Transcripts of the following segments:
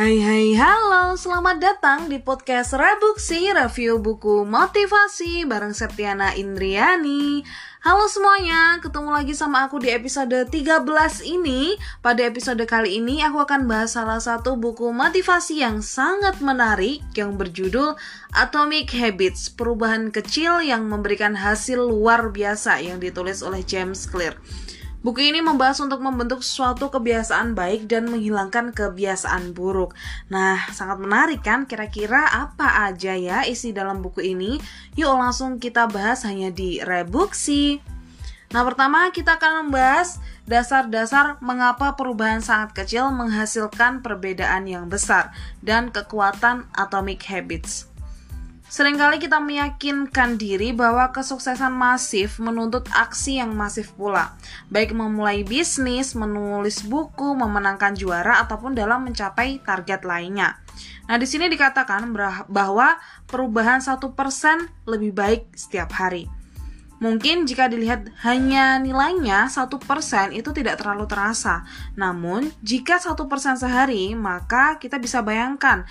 Hai hai halo, selamat datang di podcast Rebuksi Review Buku Motivasi bareng Septiana Indriani. Halo semuanya, ketemu lagi sama aku di episode 13 ini. Pada episode kali ini aku akan bahas salah satu buku motivasi yang sangat menarik Yang berjudul Atomic Habits, perubahan kecil yang memberikan hasil luar biasa Yang ditulis oleh James Clear Buku ini membahas untuk membentuk suatu kebiasaan baik dan menghilangkan kebiasaan buruk. Nah, sangat menarik kan? Kira-kira apa aja ya isi dalam buku ini? Yuk langsung kita bahas hanya di Rebuksi. Nah, pertama kita akan membahas dasar-dasar mengapa perubahan sangat kecil menghasilkan perbedaan yang besar dan kekuatan atomic habits. Seringkali kita meyakinkan diri bahwa kesuksesan masif menuntut aksi yang masif pula, baik memulai bisnis, menulis buku, memenangkan juara, ataupun dalam mencapai target lainnya. Nah, di sini dikatakan bahwa perubahan satu persen lebih baik setiap hari. Mungkin jika dilihat hanya nilainya satu persen itu tidak terlalu terasa. Namun jika satu persen sehari, maka kita bisa bayangkan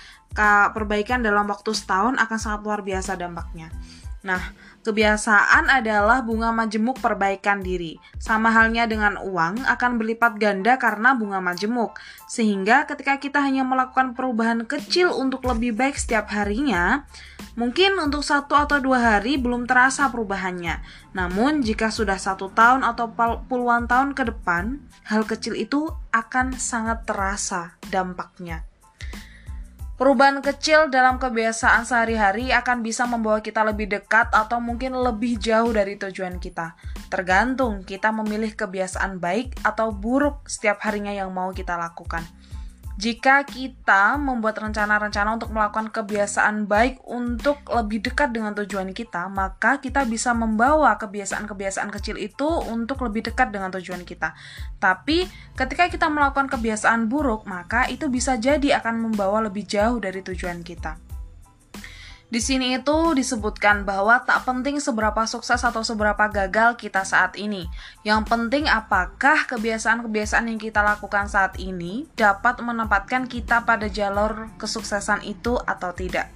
perbaikan dalam waktu setahun akan sangat luar biasa dampaknya. Nah, kebiasaan adalah bunga majemuk perbaikan diri. Sama halnya dengan uang akan berlipat ganda karena bunga majemuk. Sehingga ketika kita hanya melakukan perubahan kecil untuk lebih baik setiap harinya, mungkin untuk satu atau dua hari belum terasa perubahannya. Namun jika sudah satu tahun atau puluhan tahun ke depan, hal kecil itu akan sangat terasa dampaknya. Perubahan kecil dalam kebiasaan sehari-hari akan bisa membawa kita lebih dekat atau mungkin lebih jauh dari tujuan kita. Tergantung kita memilih kebiasaan baik atau buruk setiap harinya yang mau kita lakukan. Jika kita membuat rencana-rencana untuk melakukan kebiasaan baik untuk lebih dekat dengan tujuan kita, maka kita bisa membawa kebiasaan-kebiasaan kecil itu untuk lebih dekat dengan tujuan kita. Tapi, ketika kita melakukan kebiasaan buruk, maka itu bisa jadi akan membawa lebih jauh dari tujuan kita. Di sini itu disebutkan bahwa tak penting seberapa sukses atau seberapa gagal kita saat ini. Yang penting apakah kebiasaan-kebiasaan yang kita lakukan saat ini dapat menempatkan kita pada jalur kesuksesan itu atau tidak.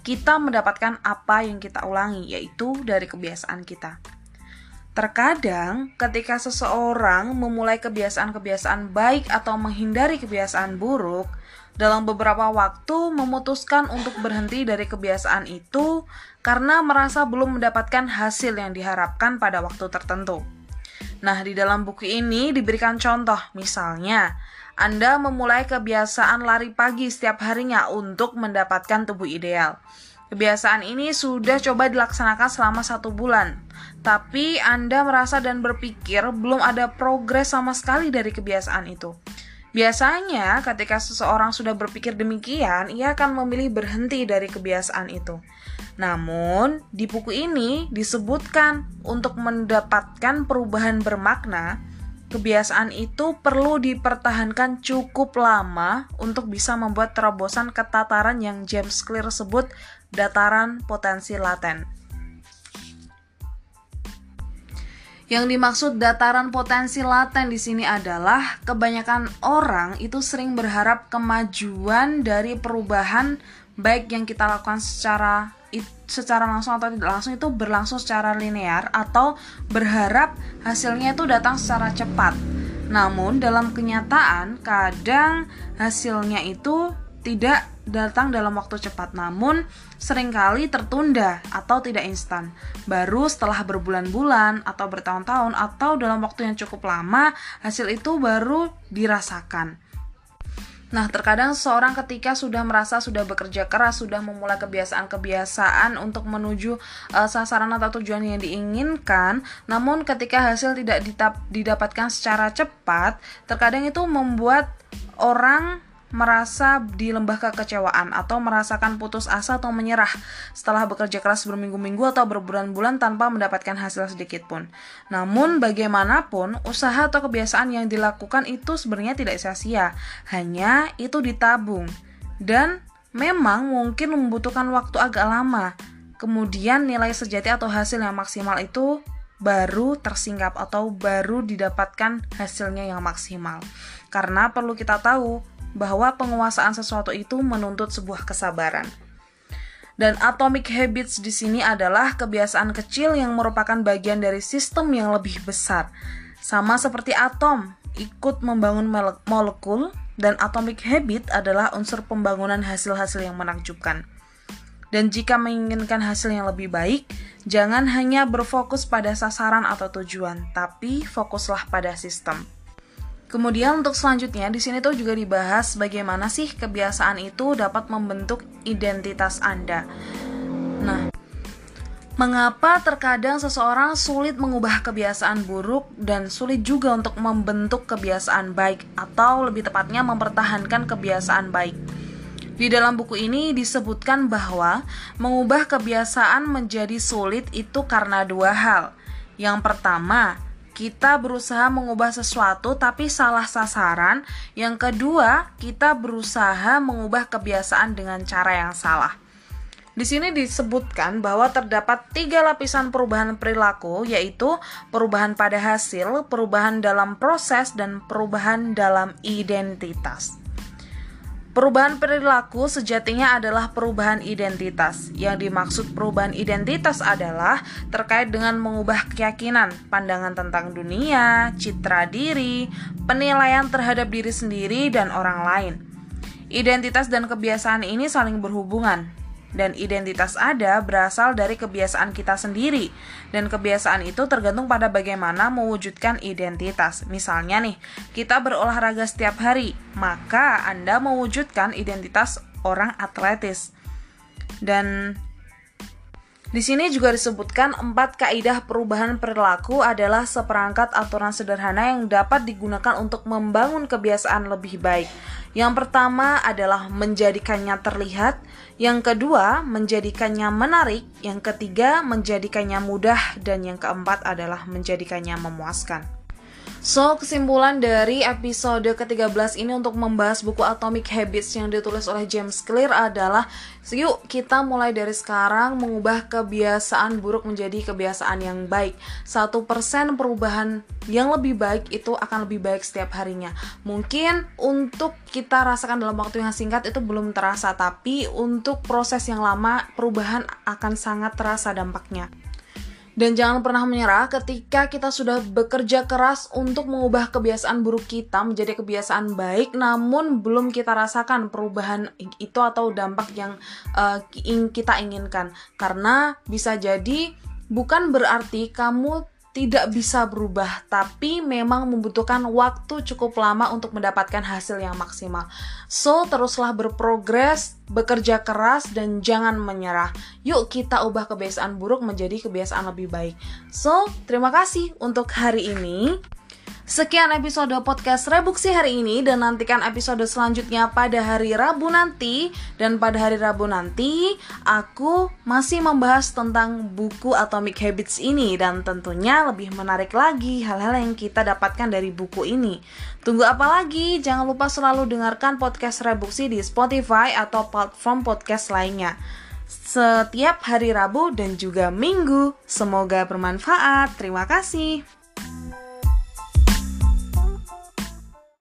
Kita mendapatkan apa yang kita ulangi, yaitu dari kebiasaan kita. Terkadang, ketika seseorang memulai kebiasaan-kebiasaan baik atau menghindari kebiasaan buruk, dalam beberapa waktu memutuskan untuk berhenti dari kebiasaan itu karena merasa belum mendapatkan hasil yang diharapkan pada waktu tertentu. Nah, di dalam buku ini diberikan contoh, misalnya, Anda memulai kebiasaan lari pagi setiap harinya untuk mendapatkan tubuh ideal. Kebiasaan ini sudah coba dilaksanakan selama satu bulan, tapi Anda merasa dan berpikir belum ada progres sama sekali dari kebiasaan itu. Biasanya, ketika seseorang sudah berpikir demikian, ia akan memilih berhenti dari kebiasaan itu. Namun, di buku ini disebutkan untuk mendapatkan perubahan bermakna, kebiasaan itu perlu dipertahankan cukup lama untuk bisa membuat terobosan ke tataran yang James Clear sebut dataran potensi laten. Yang dimaksud dataran potensi laten di sini adalah kebanyakan orang itu sering berharap kemajuan dari perubahan baik yang kita lakukan secara secara langsung atau tidak langsung itu berlangsung secara linear atau berharap hasilnya itu datang secara cepat. Namun dalam kenyataan kadang hasilnya itu tidak datang dalam waktu cepat, namun sering kali tertunda atau tidak instan. Baru setelah berbulan-bulan atau bertahun-tahun atau dalam waktu yang cukup lama, hasil itu baru dirasakan. Nah, terkadang seorang ketika sudah merasa sudah bekerja keras, sudah memulai kebiasaan-kebiasaan untuk menuju uh, sasaran atau tujuan yang diinginkan, namun ketika hasil tidak didapatkan secara cepat, terkadang itu membuat orang merasa di lembah kekecewaan atau merasakan putus asa atau menyerah setelah bekerja keras berminggu-minggu atau berbulan-bulan tanpa mendapatkan hasil sedikit pun. Namun bagaimanapun, usaha atau kebiasaan yang dilakukan itu sebenarnya tidak sia-sia, hanya itu ditabung. Dan memang mungkin membutuhkan waktu agak lama. Kemudian nilai sejati atau hasil yang maksimal itu baru tersingkap atau baru didapatkan hasilnya yang maksimal. Karena perlu kita tahu bahwa penguasaan sesuatu itu menuntut sebuah kesabaran. Dan atomic habits di sini adalah kebiasaan kecil yang merupakan bagian dari sistem yang lebih besar. Sama seperti atom, ikut membangun molekul dan atomic habit adalah unsur pembangunan hasil-hasil yang menakjubkan. Dan jika menginginkan hasil yang lebih baik, jangan hanya berfokus pada sasaran atau tujuan, tapi fokuslah pada sistem. Kemudian untuk selanjutnya di sini tuh juga dibahas bagaimana sih kebiasaan itu dapat membentuk identitas Anda. Nah, mengapa terkadang seseorang sulit mengubah kebiasaan buruk dan sulit juga untuk membentuk kebiasaan baik atau lebih tepatnya mempertahankan kebiasaan baik. Di dalam buku ini disebutkan bahwa mengubah kebiasaan menjadi sulit itu karena dua hal. Yang pertama, kita berusaha mengubah sesuatu tapi salah sasaran. Yang kedua, kita berusaha mengubah kebiasaan dengan cara yang salah. Di sini disebutkan bahwa terdapat tiga lapisan perubahan perilaku, yaitu perubahan pada hasil, perubahan dalam proses, dan perubahan dalam identitas. Perubahan perilaku sejatinya adalah perubahan identitas. Yang dimaksud perubahan identitas adalah terkait dengan mengubah keyakinan, pandangan tentang dunia, citra diri, penilaian terhadap diri sendiri, dan orang lain. Identitas dan kebiasaan ini saling berhubungan dan identitas ada berasal dari kebiasaan kita sendiri dan kebiasaan itu tergantung pada bagaimana mewujudkan identitas. Misalnya nih, kita berolahraga setiap hari, maka Anda mewujudkan identitas orang atletis. Dan di sini juga disebutkan empat kaidah perubahan perilaku adalah seperangkat aturan sederhana yang dapat digunakan untuk membangun kebiasaan lebih baik. Yang pertama adalah menjadikannya terlihat, yang kedua menjadikannya menarik, yang ketiga menjadikannya mudah, dan yang keempat adalah menjadikannya memuaskan. So, kesimpulan dari episode ke-13 ini untuk membahas buku Atomic Habits yang ditulis oleh James Clear adalah yuk kita mulai dari sekarang mengubah kebiasaan buruk menjadi kebiasaan yang baik. Satu persen perubahan yang lebih baik itu akan lebih baik setiap harinya. Mungkin untuk kita rasakan dalam waktu yang singkat itu belum terasa, tapi untuk proses yang lama perubahan akan sangat terasa dampaknya. Dan jangan pernah menyerah ketika kita sudah bekerja keras untuk mengubah kebiasaan buruk kita menjadi kebiasaan baik, namun belum kita rasakan perubahan itu atau dampak yang uh, kita inginkan. Karena bisa jadi bukan berarti kamu tidak bisa berubah, tapi memang membutuhkan waktu cukup lama untuk mendapatkan hasil yang maksimal. So, teruslah berprogres, bekerja keras, dan jangan menyerah. Yuk, kita ubah kebiasaan buruk menjadi kebiasaan lebih baik. So, terima kasih untuk hari ini. Sekian episode podcast Rebuksi hari ini dan nantikan episode selanjutnya pada hari Rabu nanti dan pada hari Rabu nanti aku masih membahas tentang buku Atomic Habits ini dan tentunya lebih menarik lagi hal-hal yang kita dapatkan dari buku ini. Tunggu apa lagi? Jangan lupa selalu dengarkan podcast Rebuksi di Spotify atau platform podcast lainnya setiap hari Rabu dan juga Minggu. Semoga bermanfaat. Terima kasih.